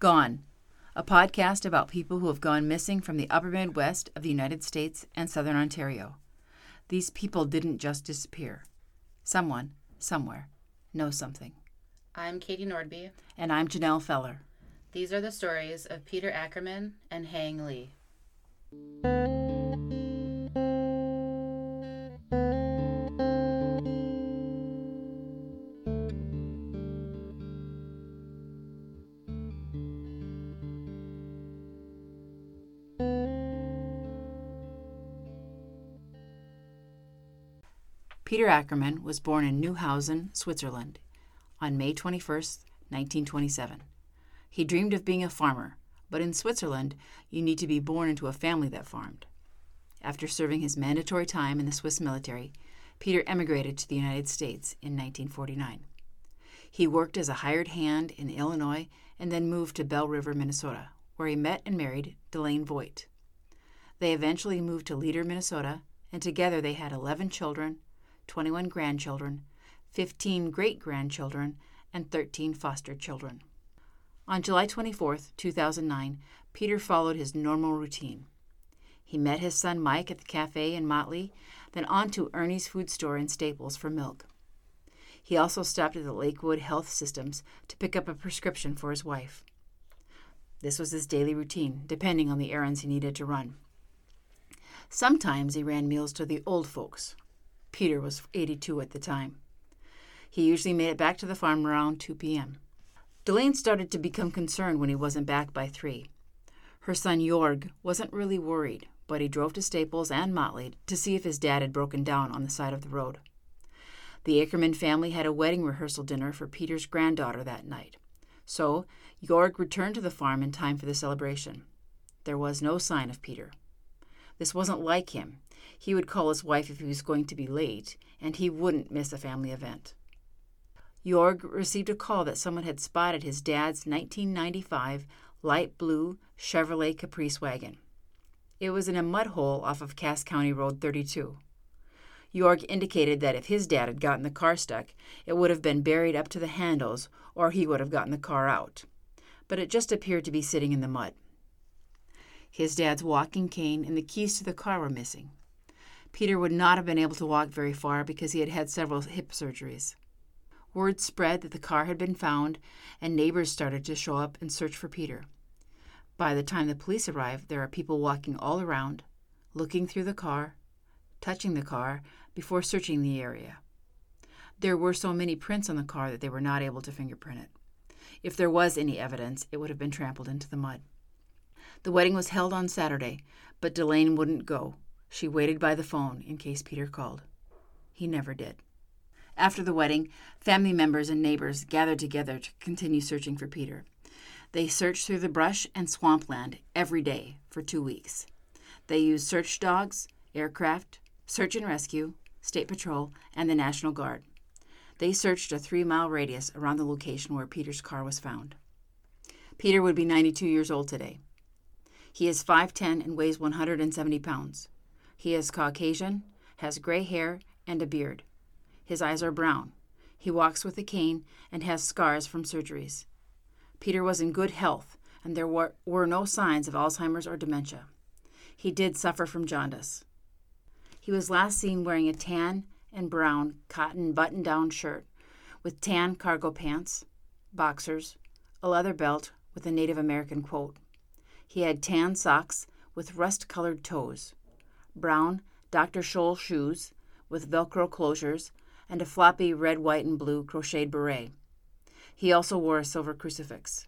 Gone, a podcast about people who have gone missing from the upper Midwest of the United States and southern Ontario. These people didn't just disappear. Someone, somewhere, knows something. I'm Katie Nordby. And I'm Janelle Feller. These are the stories of Peter Ackerman and Hang Lee. Peter Ackerman was born in Neuhausen, Switzerland, on May 21, 1927. He dreamed of being a farmer, but in Switzerland, you need to be born into a family that farmed. After serving his mandatory time in the Swiss military, Peter emigrated to the United States in 1949. He worked as a hired hand in Illinois and then moved to Belle River, Minnesota, where he met and married Delane Voigt. They eventually moved to Leader, Minnesota, and together they had 11 children 21 grandchildren, 15 great grandchildren, and 13 foster children. On July 24, 2009, Peter followed his normal routine. He met his son Mike at the cafe in Motley, then on to Ernie's food store in Staples for milk. He also stopped at the Lakewood Health Systems to pick up a prescription for his wife. This was his daily routine, depending on the errands he needed to run. Sometimes he ran meals to the old folks, Peter was 82 at the time. He usually made it back to the farm around 2 p.m. Delane started to become concerned when he wasn't back by 3. Her son Jorg wasn't really worried, but he drove to Staples and Motley to see if his dad had broken down on the side of the road. The Ackerman family had a wedding rehearsal dinner for Peter's granddaughter that night, so Jorg returned to the farm in time for the celebration. There was no sign of Peter. This wasn't like him. He would call his wife if he was going to be late, and he wouldn't miss a family event. Jorg received a call that someone had spotted his dad's 1995 light blue Chevrolet Caprice wagon. It was in a mud hole off of Cass County Road 32. Jorg indicated that if his dad had gotten the car stuck, it would have been buried up to the handles or he would have gotten the car out. But it just appeared to be sitting in the mud. His dad's walking cane and the keys to the car were missing. Peter would not have been able to walk very far because he had had several hip surgeries. Word spread that the car had been found, and neighbors started to show up and search for Peter. By the time the police arrived, there are people walking all around, looking through the car, touching the car, before searching the area. There were so many prints on the car that they were not able to fingerprint it. If there was any evidence, it would have been trampled into the mud. The wedding was held on Saturday, but Delane wouldn't go. She waited by the phone in case Peter called. He never did. After the wedding, family members and neighbors gathered together to continue searching for Peter. They searched through the brush and swampland every day for two weeks. They used search dogs, aircraft, search and rescue, state patrol, and the National Guard. They searched a three mile radius around the location where Peter's car was found. Peter would be 92 years old today. He is 5'10 and weighs 170 pounds. He is Caucasian, has gray hair, and a beard. His eyes are brown. He walks with a cane and has scars from surgeries. Peter was in good health, and there were, were no signs of Alzheimer's or dementia. He did suffer from jaundice. He was last seen wearing a tan and brown cotton button down shirt with tan cargo pants, boxers, a leather belt with a Native American quote. He had tan socks with rust colored toes brown Dr. Scholl shoes with Velcro closures, and a floppy red, white, and blue crocheted beret. He also wore a silver crucifix.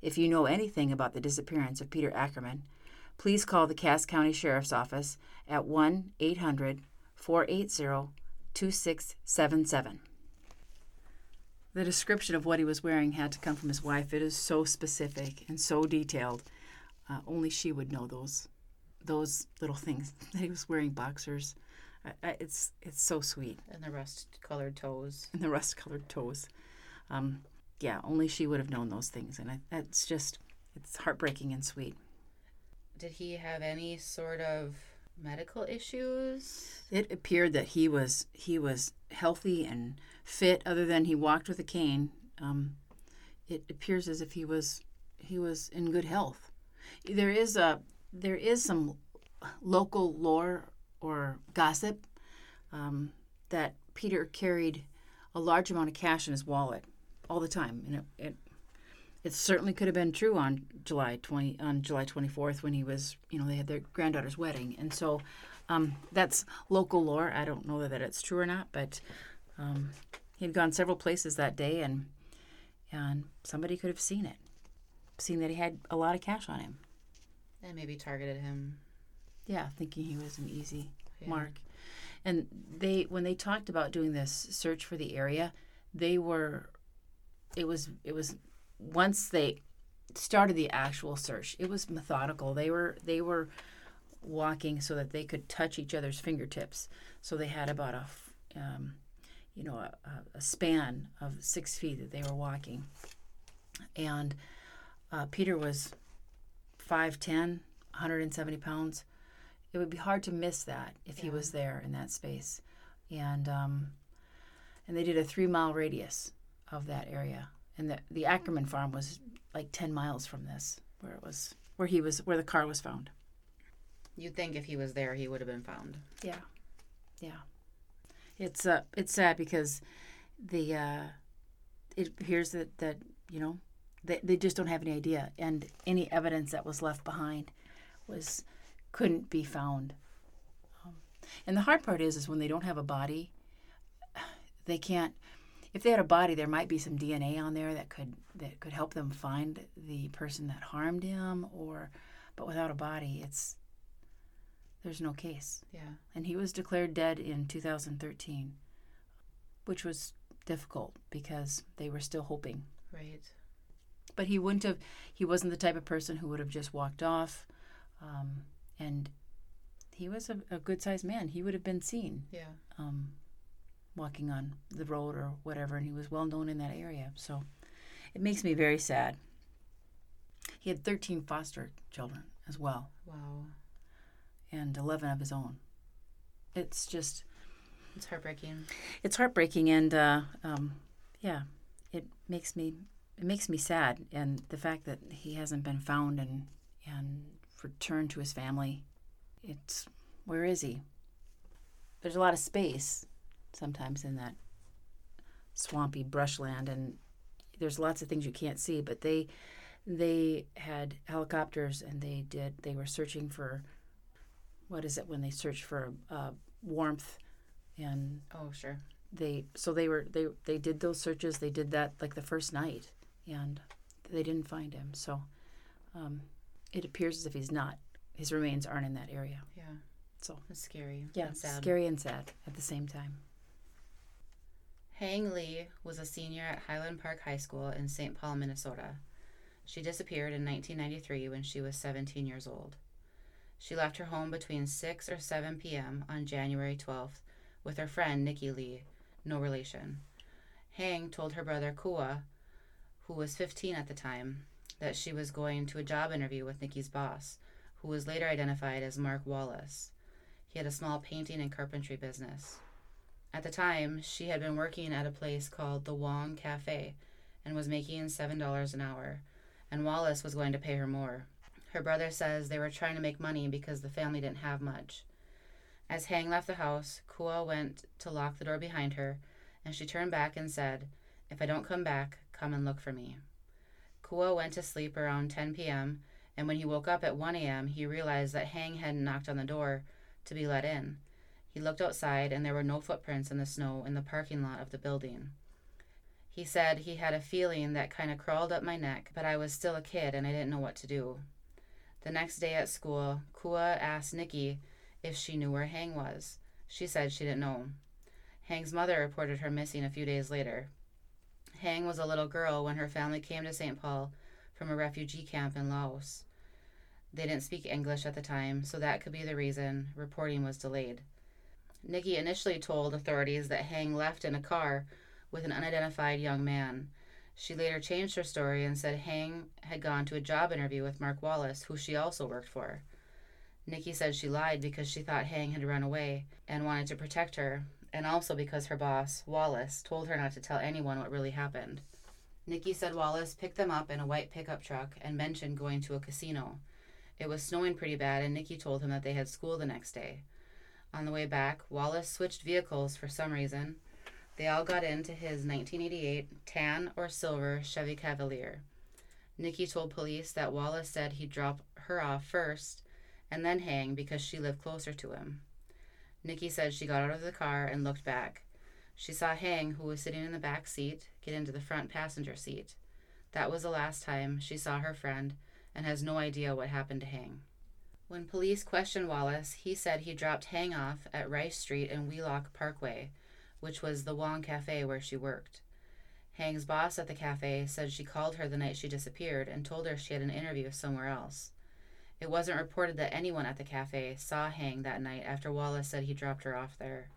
If you know anything about the disappearance of Peter Ackerman, please call the Cass County Sheriff's Office at 1 800 480 2677. The description of what he was wearing had to come from his wife. It is so specific and so detailed. Uh, only she would know those those little things that he was wearing boxers. I, I, it's it's so sweet. And the rust-colored toes. And the rust-colored toes. Um, yeah, only she would have known those things, and I, that's just it's heartbreaking and sweet. Did he have any sort of medical issues? It appeared that he was he was healthy and fit, other than he walked with a cane. Um, it appears as if he was he was in good health. There is a there is some local lore or gossip um, that Peter carried a large amount of cash in his wallet all the time, and it, it it certainly could have been true on July 20 on July 24th when he was you know they had their granddaughter's wedding. And so um, that's local lore. I don't know that it's true or not but um, he had gone several places that day and and somebody could have seen it seen that he had a lot of cash on him And maybe targeted him. yeah thinking he was an easy Yeah. mark and they when they talked about doing this search for the area they were it was it was once they started the actual search it was methodical they were they were walking so that they could touch each other's fingertips so they had about a um, you know a, a- a span of six feet that they were walking and uh, peter was 5'10 170 pounds it would be hard to miss that if he was there in that space. And um, and they did a three mile radius of that area. And the, the ackerman farm was like 10 miles from this where it was where he was where the car was found. You'd think if he was there, he would have been found. yeah. Yeah. It's uh it's sad because the uh it appears that that you know they, they just don't have any idea and any evidence that was left behind was couldn't be found um, and the hard part is is when they don't have a body they can't if they had a body there might be some dna on there that could that could help them find the person that harmed him or but without a body it's there's no case Yeah. and he was declared dead in 2013, which was difficult because they were still hoping. Right. But he wouldn't have, he wasn't the type of person who would have just walked off. Um, and he was a, a good sized man. He would have been seen Yeah. um, walking on the road or whatever, and he was well known in that area. So it makes me very sad. He had 13 foster children as well Wow. and 11 of his own. It's just, It's heartbreaking. it's heartbreaking and uh, um, yeah it makes me it makes me sad and the fact that he hasn't been found and and returned to his family it's where is he? There's a lot of space sometimes in that swampy brushland and there's lots of things you can't see but they they had helicopters and they did they were searching for what is it when they search for uh, warmth? And Oh, sure. they so they were they they did those searches they did that like the first night and they didn't find him so um, it appears as if he's not his remains aren't in that area Yeah. so It's scary. yeah and sad. scary and sad at the same time Hang Lee was a senior at Highland Park High School in St. Paul, Minnesota. She disappeared in 1993 when she was 17 years old. She left her home between 6 or 7 p.m. on January 12th with her friend Nikki Lee, no relation. Hang told her brother Kua, who was 15 at the time, that she was going to a job interview with Nikki's boss, who was later identified as Mark Wallace. He had a small painting and carpentry business. At the time, she had been working at a place called the Wong Cafe and was making $7 an hour, and Wallace was going to pay her more. Her brother says they were trying to make money because the family didn't have much. As Hang left the house, Kua went to lock the door behind her, and she turned back and said, If I don't come back, come and look for me. Kua went to sleep around 10 p.m., and when he woke up at 1 a.m., he realized that Hang hadn't knocked on the door to be let in. He looked outside, and there were no footprints in the snow in the parking lot of the building. He said he had a feeling that kind of crawled up my neck, but I was still a kid and I didn't know what to do. The next day at school, Kua asked Nikki if she knew where Hang was. She said she didn't know. Hang's mother reported her missing a few days later. Hang was a little girl when her family came to St. Paul from a refugee camp in Laos. They didn't speak English at the time, so that could be the reason reporting was delayed. Nikki initially told authorities that Hang left in a car with an unidentified young man. She later changed her story and said Hang had gone to a job interview with Mark Wallace, who she also worked for. Nikki said she lied because she thought Hang had run away and wanted to protect her, and also because her boss, Wallace, told her not to tell anyone what really happened. Nikki said Wallace picked them up in a white pickup truck and mentioned going to a casino. It was snowing pretty bad, and Nikki told him that they had school the next day. On the way back, Wallace switched vehicles for some reason. They all got into his 1988 tan or silver Chevy Cavalier. Nikki told police that Wallace said he'd drop her off first and then hang because she lived closer to him. Nikki said she got out of the car and looked back. She saw Hang, who was sitting in the back seat, get into the front passenger seat. That was the last time she saw her friend and has no idea what happened to Hang. When police questioned Wallace, he said he dropped Hang off at Rice Street and Wheelock Parkway, which was the Wong Cafe where she worked. Hang's boss at the cafe said she called her the night she disappeared and told her she had an interview somewhere else. It wasn't reported that anyone at the cafe saw Hang that night after Wallace said he dropped her off there.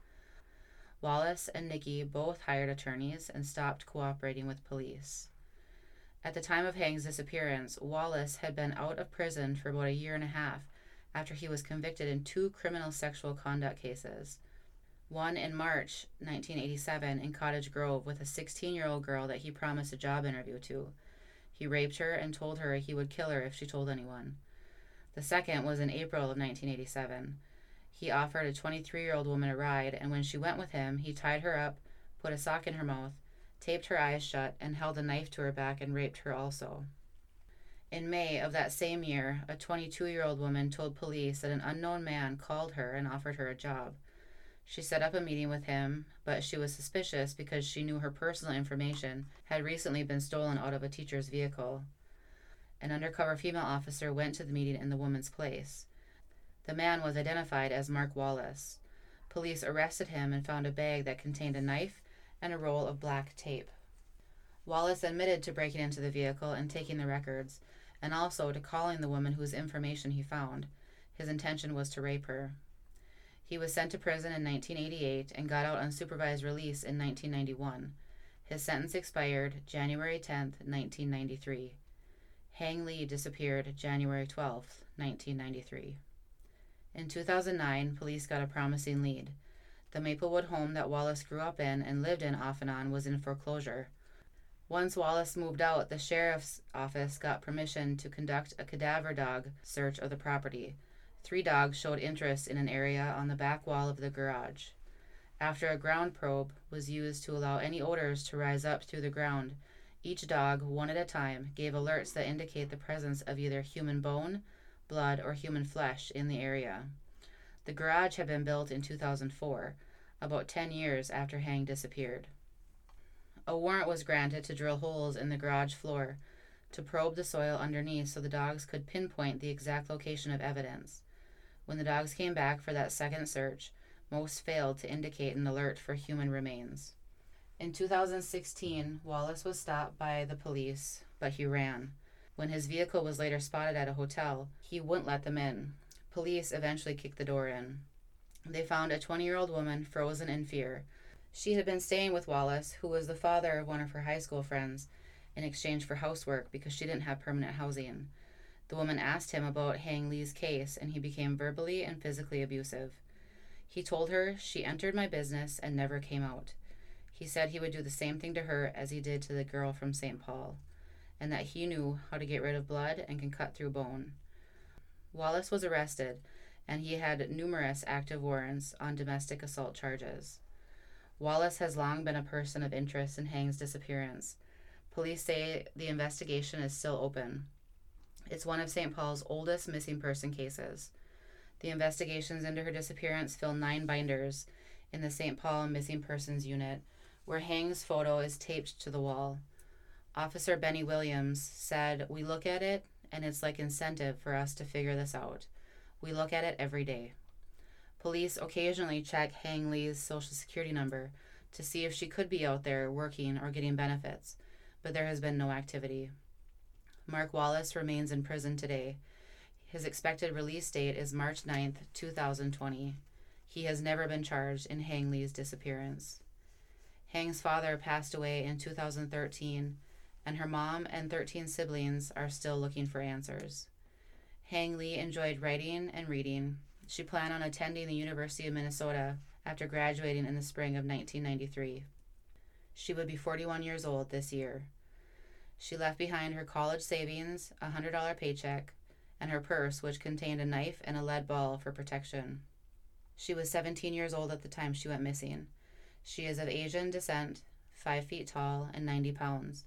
Wallace and Nikki both hired attorneys and stopped cooperating with police. At the time of Hang's disappearance, Wallace had been out of prison for about a year and a half after he was convicted in two criminal sexual conduct cases. One in March 1987 in Cottage Grove with a 16 year old girl that he promised a job interview to. He raped her and told her he would kill her if she told anyone. The second was in April of 1987. He offered a 23 year old woman a ride, and when she went with him, he tied her up, put a sock in her mouth, taped her eyes shut, and held a knife to her back and raped her also. In May of that same year, a 22 year old woman told police that an unknown man called her and offered her a job. She set up a meeting with him, but she was suspicious because she knew her personal information had recently been stolen out of a teacher's vehicle. An undercover female officer went to the meeting in the woman's place. The man was identified as Mark Wallace. Police arrested him and found a bag that contained a knife and a roll of black tape. Wallace admitted to breaking into the vehicle and taking the records, and also to calling the woman whose information he found. His intention was to rape her. He was sent to prison in 1988 and got out on supervised release in 1991. His sentence expired January 10, 1993. Hang Lee disappeared January 12, 1993. In 2009, police got a promising lead. The Maplewood home that Wallace grew up in and lived in off and on was in foreclosure. Once Wallace moved out, the sheriff's office got permission to conduct a cadaver dog search of the property. Three dogs showed interest in an area on the back wall of the garage. After a ground probe was used to allow any odors to rise up through the ground, each dog, one at a time, gave alerts that indicate the presence of either human bone, blood, or human flesh in the area. The garage had been built in 2004, about 10 years after Hang disappeared. A warrant was granted to drill holes in the garage floor to probe the soil underneath so the dogs could pinpoint the exact location of evidence. When the dogs came back for that second search, most failed to indicate an alert for human remains. In 2016, Wallace was stopped by the police, but he ran. When his vehicle was later spotted at a hotel, he wouldn't let them in. Police eventually kicked the door in. They found a 20 year old woman frozen in fear. She had been staying with Wallace, who was the father of one of her high school friends, in exchange for housework because she didn't have permanent housing. The woman asked him about Hang Lee's case, and he became verbally and physically abusive. He told her she entered my business and never came out. He said he would do the same thing to her as he did to the girl from St. Paul, and that he knew how to get rid of blood and can cut through bone. Wallace was arrested, and he had numerous active warrants on domestic assault charges. Wallace has long been a person of interest in Hang's disappearance. Police say the investigation is still open. It's one of St. Paul's oldest missing person cases. The investigations into her disappearance fill nine binders in the St. Paul Missing Persons Unit where Hang's photo is taped to the wall. Officer Benny Williams said, We look at it and it's like incentive for us to figure this out. We look at it every day. Police occasionally check Hang Lee's social security number to see if she could be out there working or getting benefits, but there has been no activity. Mark Wallace remains in prison today. His expected release date is March 9th, 2020. He has never been charged in Hang Lee's disappearance. Hang's father passed away in 2013, and her mom and 13 siblings are still looking for answers. Hang Lee enjoyed writing and reading. She planned on attending the University of Minnesota after graduating in the spring of 1993. She would be 41 years old this year. She left behind her college savings, a $100 paycheck, and her purse, which contained a knife and a lead ball for protection. She was 17 years old at the time she went missing. She is of Asian descent, 5 feet tall, and 90 pounds.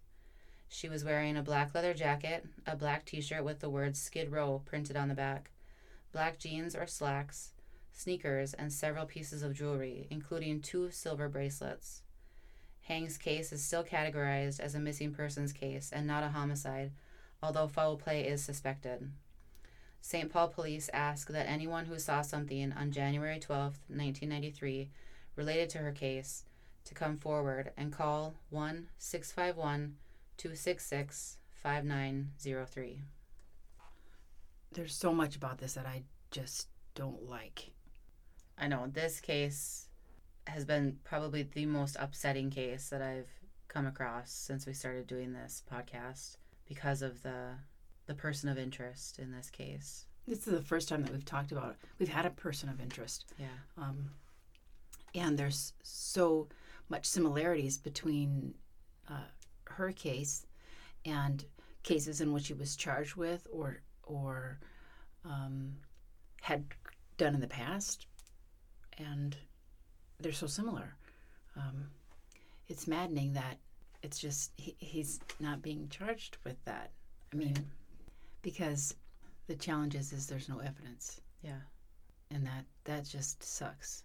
She was wearing a black leather jacket, a black t shirt with the words Skid Row printed on the back, black jeans or slacks, sneakers, and several pieces of jewelry, including two silver bracelets. Hang's case is still categorized as a missing persons case and not a homicide, although foul play is suspected. St. Paul police ask that anyone who saw something on January 12, 1993, related to her case, to come forward and call 1 651 266 5903. There's so much about this that I just don't like. I know this case has been probably the most upsetting case that I've come across since we started doing this podcast because of the the person of interest in this case. This is the first time that we've talked about it. We've had a person of interest. Yeah. Um, and there's so much similarities between uh, her case and cases in which he was charged with or or um, had done in the past, and they're so similar. Um, it's maddening that it's just he, he's not being charged with that. I mean, because the challenge is, is there's no evidence, Yeah. and that that just sucks.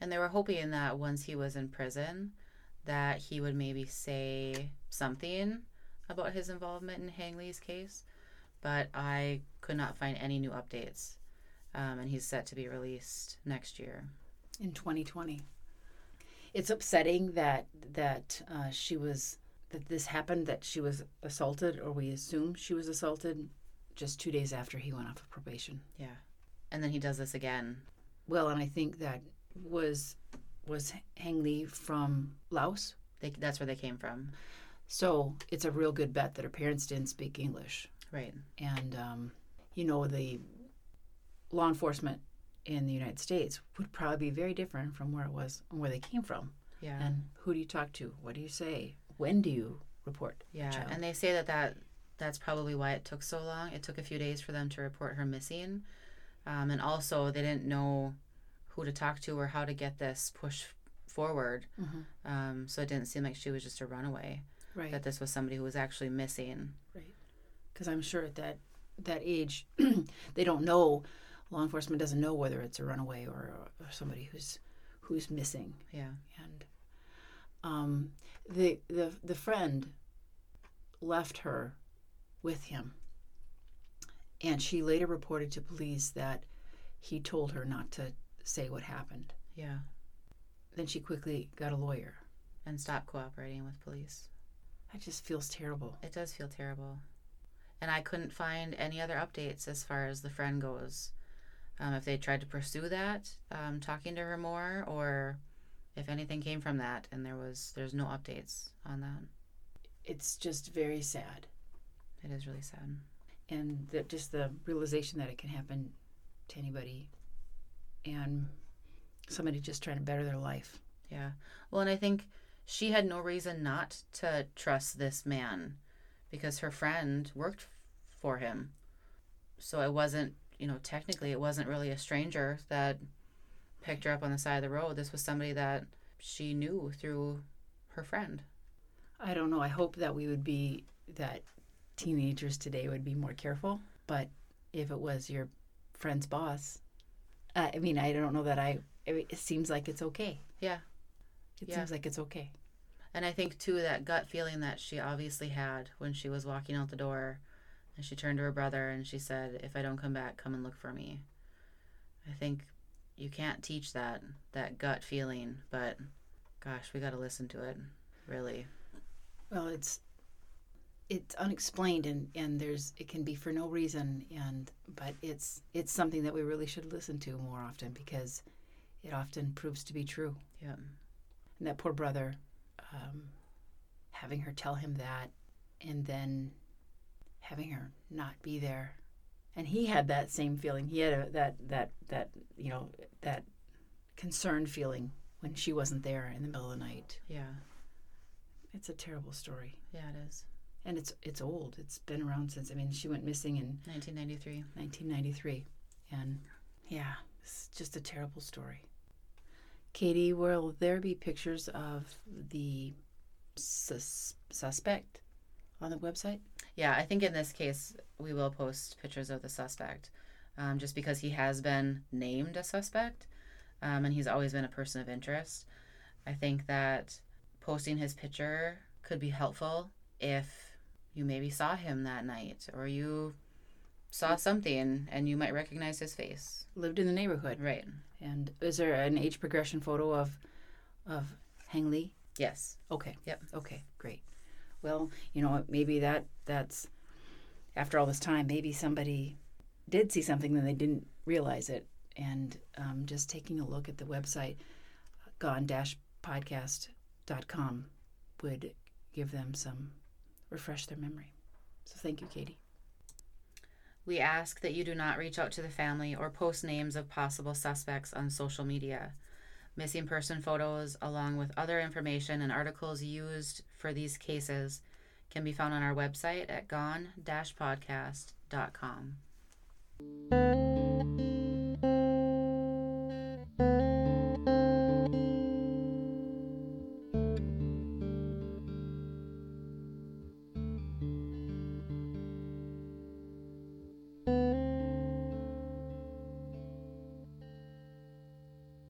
And they were hoping that once he was in prison, that he would maybe say something about his involvement in Hang Lee's case. But I could not find any new updates. Um, and he's set to be released next year. in 2020. It's upsetting that that uh, she was that this happened that she was assaulted or we assume she was assaulted just two days after he went off of probation. Yeah. And then he does this again. Well, and I think that was was Hang Lee from Laos, They, that's where they came from. so it's a real good bet that her parents didn't speak English, Right. and um, you know the law enforcement in the United States would probably be very different from where it was and where they came from. Yeah. And who do you talk to? What do you say? When do you report? Yeah, child? and they say that, that that's probably why it took so long. It took a few days for them to report her missing. Um, and also, they didn't know who to talk to or how to get this push forward. Mhm. Um, so it didn't seem like she was just a runaway, right? that this was somebody who was actually missing. Right. Because I'm sure at that that age, they don't know. Law enforcement doesn't know whether it's a runaway or, or somebody who's who's missing. Yeah. And um, the the the friend left her with him, and she later reported to police that he told her not to say what happened. Yeah. Then she quickly got a lawyer. And stopped cooperating with police. That just feels terrible. It does feel terrible. And I couldn't find any other updates as far as the friend goes. Um, if they tried to pursue that, um, talking to her more, or if anything came from that, and there was there's no updates on that. It's just very sad. It is really sad. and that just the realization that it can happen to anybody and somebody just trying to better their life Yeah. Well, and I think she had no reason not to trust this man because her friend worked for him. So it wasn't, you know, technically it wasn't really a stranger that picked her up on the side of the road. This was somebody that she knew through her friend. i don't know i hope that we would be that teenagers today would be more careful but if it was your friend's boss uh, i mean i don't know that i it seems like it's okay Yeah. it Yeah. seems like it's okay And I think too that gut feeling that she obviously had when she was walking out the door and she turned to her brother and she said, If I don't come back, come and look for me. I think you can't teach that that gut feeling, but gosh, we gotta listen to it. Really. well it's it's unexplained and and there's it can be for no reason and but it's it's something that we really should listen to more often because it often proves to be true Yeah. and that poor brother um, having her tell him that and then having her not be there and he had that same feeling he had a, that that that you know that concerned feeling when she wasn't there in the middle of the night Yeah. it's a terrible story Yeah, it is. And it's it's old. It's been around since I mean she went missing in 1993. 1993, and yeah, it's just a terrible story. Katie, will there be pictures of the sus- suspect on the website? Yeah, I think in this case we will post pictures of the suspect, um, just because he has been named a suspect, um, and he's always been a person of interest. I think that posting his picture could be helpful if you maybe saw him that night or you saw something and you might recognize his face. Lived in the neighborhood, Right. and is there an age progression photo of of Hang Lee? Yes. Okay. Yep. Okay. Great. Well, you know, maybe that that's after all this time, maybe somebody did see something and they didn't realize it, and um, just taking a look at the website, gone-podcast.com, would give them some refresh their memory. So thank you, Katie. We ask that you do not reach out to the family or post names of possible suspects on social media. Missing person photos, along with other information and articles used for these cases, can be found on our website at gone-podcast.com.